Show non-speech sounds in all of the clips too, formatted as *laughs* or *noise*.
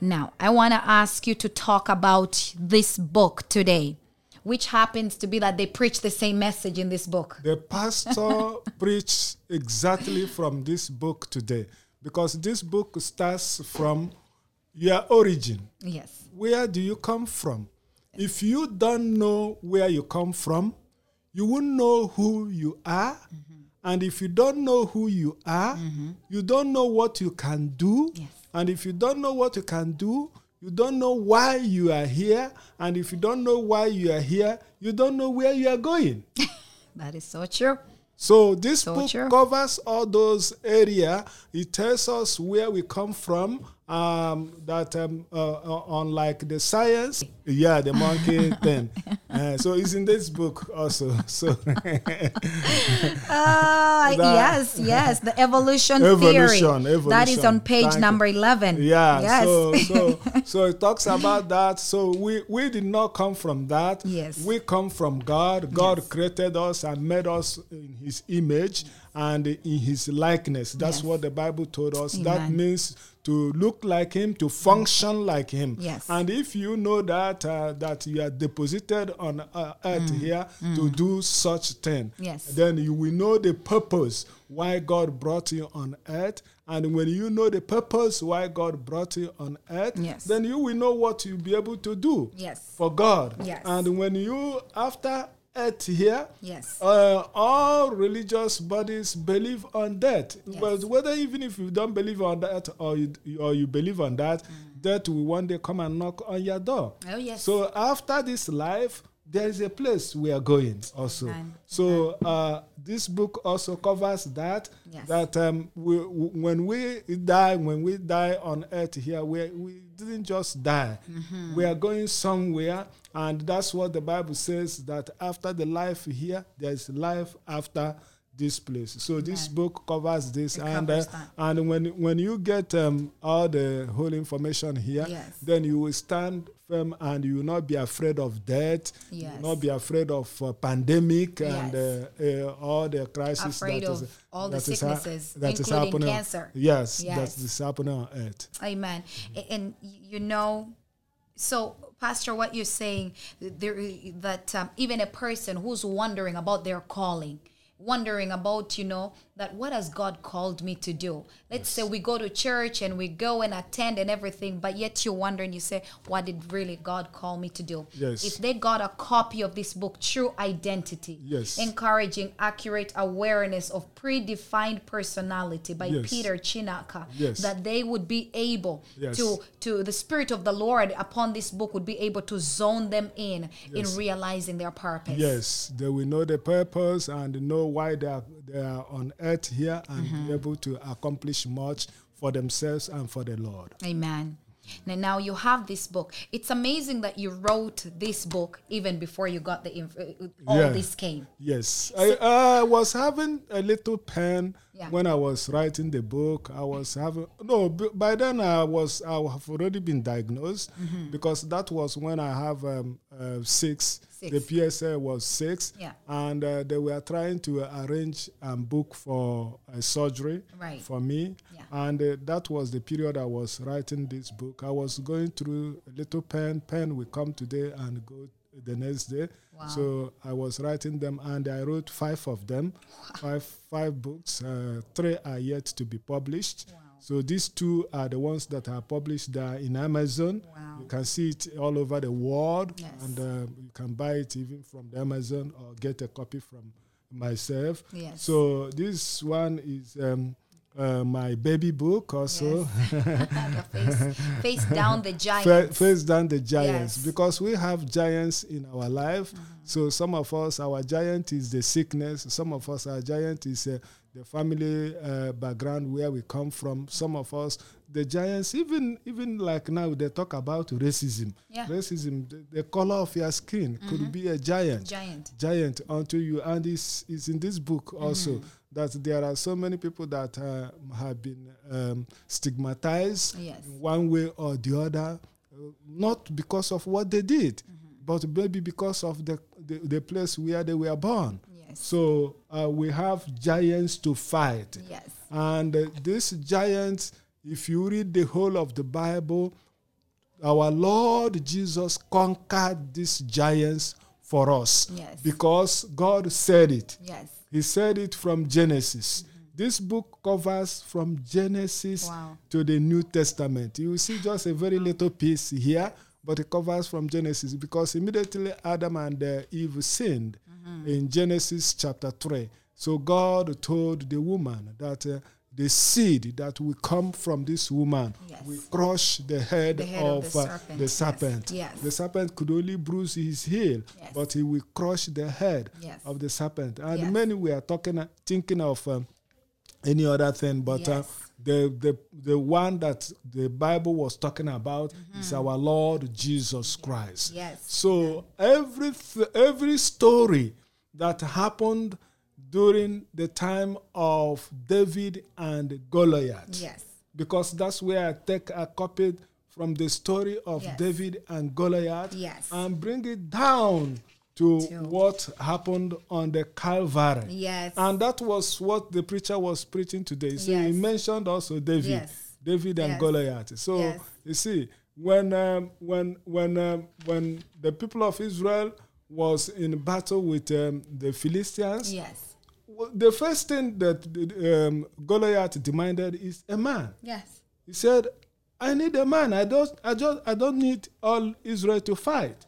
Now, I want to ask you to talk about this book today, which happens to be that they preach the same message in this book. The pastor *laughs* preached exactly from this book today because this book starts from your origin. Yes. Where do you come from? If you don't know where you come from, you won't know who you are. Mm-hmm. And if you don't know who you are, mm-hmm. you don't know what you can do. Yes. And if you don't know what you can do, you don't know why you are here. And if you don't know why you are here, you don't know where you are going. *laughs* That is so true. So this So book true. covers all those area. It tells us where we come from. Um, that um, uh, uh, unlike the science, yeah, the monkey *laughs* thing. Uh, so it's in this book also. So *laughs* *laughs* That- yes, yes, the evolution, Evolution, theory. That is on page Thank number 11. yeah, Yes. so so so it talks about that. So we we did not come from that. Yes. we come from God. God Yes. created us and made us in His image and in His likeness. That's Yes. what the Bible told us. That means to look like Him, to function like Him. Yes. And if you know that uh, that you are deposited on uh, earth here to do such thing, Mm. Yes. then you will know the purpose why God brought you on earth. And when you know the purpose why God brought you on earth, Yes. then you will know what you'll be able to do Yes. for God. Yes. And when you, after earth here, Yes. uh, all religious bodies believe on that. Yes. But whether even if you don't believe on that or you, or you believe on that, death will one day come and knock on your door. Mm. Oh, yes. So after this life, there is a place we are going also. Amen. So uh, this book also covers that. Yes. That um, we, w- when we die, when we die on earth here, we, we didn't just die. Mm-hmm. We are going somewhere, and that's what the Bible says. That after the life here, there is life after this place. So this book covers this, It and covers uh, and when when you get um, all the whole information here, Yes. then you will stand firm and you will not be afraid of death. You will not be afraid of uh, pandemic and uh, uh, all the crisis Afraid that of is all the that is ha- sicknesses, that is happening. cancer. Yes, Yes. that is happening on earth. Amen. A- And you know, so Pastor, what you're saying there that um, even a person who's wondering about their calling, wondering about you know that what has God called me to do? Let's say we go to church and we go and attend and everything, but yet you wonder and you say, what did really God call me to do? Yes. If they got a copy of this book, True Identity, Yes. encouraging accurate awareness of predefined personality by Yes. Peter Chinaka, Yes. that they would be able Yes. to to the spirit of the lord upon this book would be able to zone them in Yes. in realizing their purpose Yes, they will know the purpose and know why they are, they are on earth here and Mm-hmm. be able to accomplish much for themselves and for the Lord. amen now, now you have this book it's amazing that you wrote this book even before you got the inf- uh, all Yeah. this came Yes, I, I was having a little pen Yeah. when I was writing the book. I was having no. b- By then I was I have already been diagnosed Mm-hmm. because that was when I have um, uh, six. Six. The PSA was six, Yeah. and uh, they were trying to arrange and book for a surgery Right. for me. Yeah. And uh, that was the period I was writing this book. I was going through a little pen. Pen will come today and go the next day. Wow. So I was writing them, and I wrote five of them, five five books. Uh, three are yet to be published. Wow. So these two are the ones that are published there in Amazon. Wow. You can see it all over the world, Yes. and uh, you can buy it even from the Amazon or get a copy from myself. Yes. So this one is um, uh, my baby book also. *laughs* The face, face down the giants face down the giants Yes. because we have giants in our life. So some of us, our giant is the sickness. Some of us, our giant is uh, the family uh, background where we come from. Some of us, the giants, even even like now they talk about racism. Yeah. Racism, the, the color of your skin could be a giant giant giant unto you and it's, it's in this book also that there are so many people that uh, have been um, stigmatized Yes. one way or the other uh, not because of what they did but maybe because of the, the, the place where they were born yes so uh, we have giants to fight yes and uh, these giants, if you read the whole of the Bible, our Lord Jesus conquered these giants for us Yes. because God said it. Yes. He said it from Genesis. This book covers from Genesis Wow. to the New Testament. You will see just a very little piece here, but it covers from Genesis because immediately Adam and uh, Eve sinned Mm-hmm. in Genesis chapter 3. So God told the woman that uh, the seed that will come from this woman Yes. will crush the head, The head of of, the uh, serpent. the serpent. Yes. The serpent could only bruise his heel, Yes. but he will crush the head Yes. of the serpent. And Yes. many were talking, thinking of um, any other thing, but uh, the, the the one that the Bible was talking about is our Lord Jesus Christ. Mm-hmm. Yes. So every th- every story that happened during the time of David and Goliath Yes. because that's where I take a copy from the story of Yes. David and Goliath Yes. and bring it down to To- what happened on the Calvary. Yes. And that was what the preacher was preaching today. So he mentioned also David, Yes. David and Yes. Goliath. So Yes. you see, when um, when when um, when the people of Israel was in battle with um, the Philistines, Yes. The first thing that um, Goliath demanded is a man. Yes. He said, "I need a man. I don't. I just. I don't need all Israel to fight.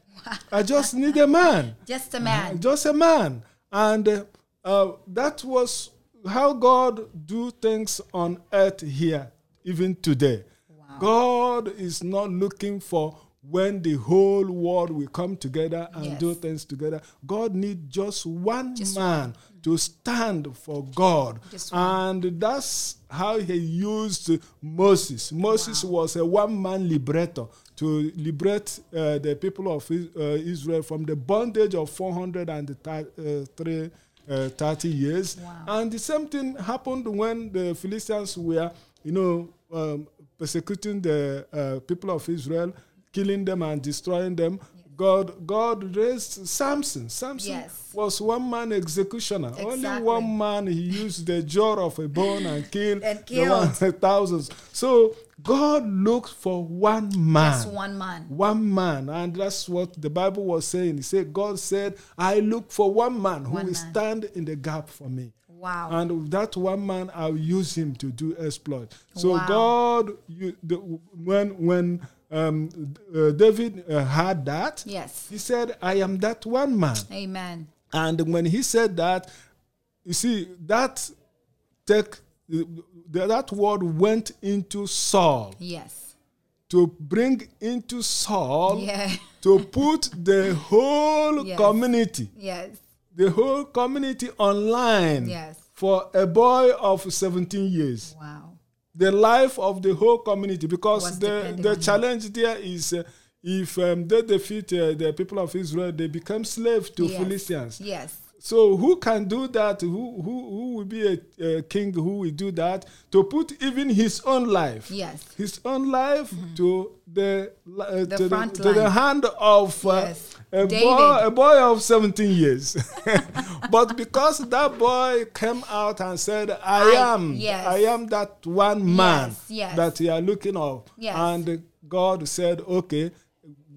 I just need a man. *laughs* Just a man. Just a man." And uh, uh, that was how God do things on earth here, even today. God is not looking for when the whole world will come together and Yes. do things together. God needs just one Just man to stand for God. And that's how he used Moses. Moses was a one man liberator to liberate uh, the people of uh, Israel from the bondage of 430 uh, 30 years. Wow. And the same thing happened when the Philistines were, you know, um, persecuting the uh, people of Israel, killing them and destroying them. God, God raised Samson. Samson Yes. was one man executioner. Only one man he used the jaw of a bone and *laughs* killed And the killed. one- *laughs* thousands. So God looked for one man. One man. One man, and that's what the Bible was saying. He said, God said, I look for one man who One will man. stand in the gap for me. Wow. And that one man, I'll use him to do exploit. So Wow. God, you, the, when when um, uh, David uh, had that, yes. he said, I am that one man. Amen. And when he said that, you see, that take that word went into Saul Yes. to bring into Saul Yeah. *laughs* to put the whole Yes. community, Yes. the whole community online Yes. for a boy of 17 years. Wow. The life of the whole community, because the, the challenge there is uh, if um, they defeat uh, the people of Israel, they become slaves to Yes. Philistines. Yes. So who can do that? Who who who will be a, a king who will do that to put even his own life, Yes. his own life to the, uh, The to, the to the hand of uh, Yes. a David. boy a boy of 17 years. *laughs* but because that boy came out and said, "I, I- am, yes. I am that one man Yes, that you are looking of," Yes. and God said, "Okay,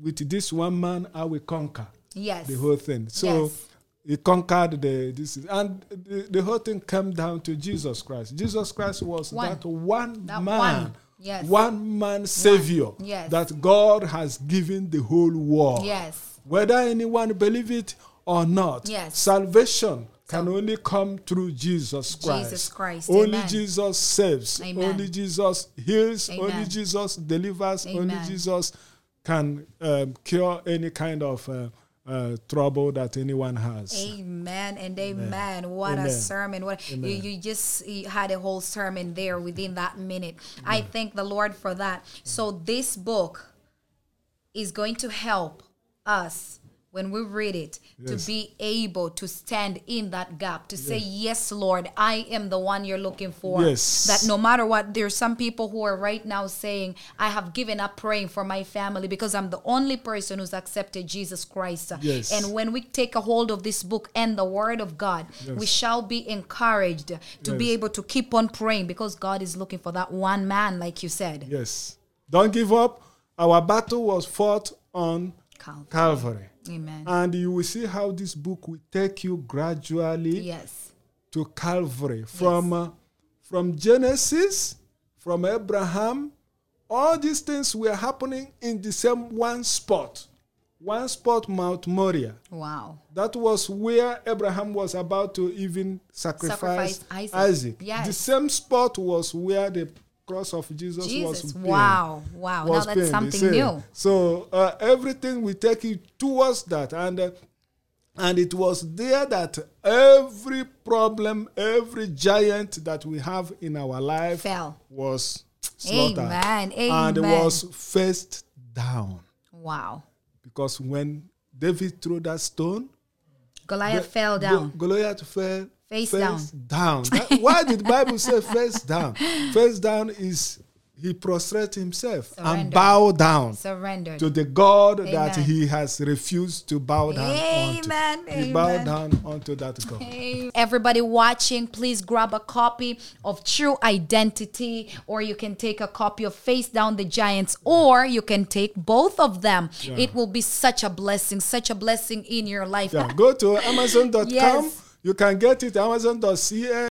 with this one man, I will conquer." Yes. the whole thing. So Yes. He conquered the this and the, the whole thing came down to Jesus Christ. Jesus Christ was One. that one That man, one. Yes. one man savior Yes. that God has given the whole world. Yes. Whether anyone believe it or not, Yes. salvation can only come through Jesus Christ. Jesus Christ. Only Amen. Jesus saves. Amen. Only Jesus heals. Only Jesus delivers. Only Jesus can um, cure any kind of uh, uh, trouble that anyone has. Amen and amen. What a sermon. What you, you just you had a whole sermon there within that minute. I thank the Lord for that. So this book is going to help us when we read it to be able to stand in that gap to say yes lord i am the one you're looking for Yes. that no matter what there's some people who are right now saying i have given up praying for my family because i'm the only person who's accepted jesus christ Yes. and when we take a hold of this book and the word of God, Yes. we shall be encouraged to be able to keep on praying because God is looking for that one man, like you said. Yes. Don't give up. our battle was fought on Calvary. Calvary. Amen. And you will see how this book will take you gradually yes. to Calvary from uh, from Genesis, from Abraham. All these things were happening in the same one spot, one spot, Mount Moriah. Wow. That was where Abraham was about to even sacrifice, Sacrifice Isaac. Isaac. Yes. The same spot was where the cross of Jesus, Jesus. was pinned. Wow. Wow. Now was that's pinned, you something new. So uh, everything we take it towards that, and uh, and it was there that every problem, every giant that we have in our life Fell. was slaughtered Amen. and Amen. was faced down Wow. because when David threw that stone, Goliath Go- fell down. Go- Goliath fell Face down. Why did the Bible say face down? Face down is he prostrate himself and bow down Surrendered. to the God that he has refused to bow down Amen. onto. He bowed down onto that God. Everybody watching, please grab a copy of True Identity, or you can take a copy of Face Down the Giants, or you can take both of them. It will be such a blessing, such a blessing in your life. Yeah, go to Amazon.com. Yes. You can get it Amazon.ca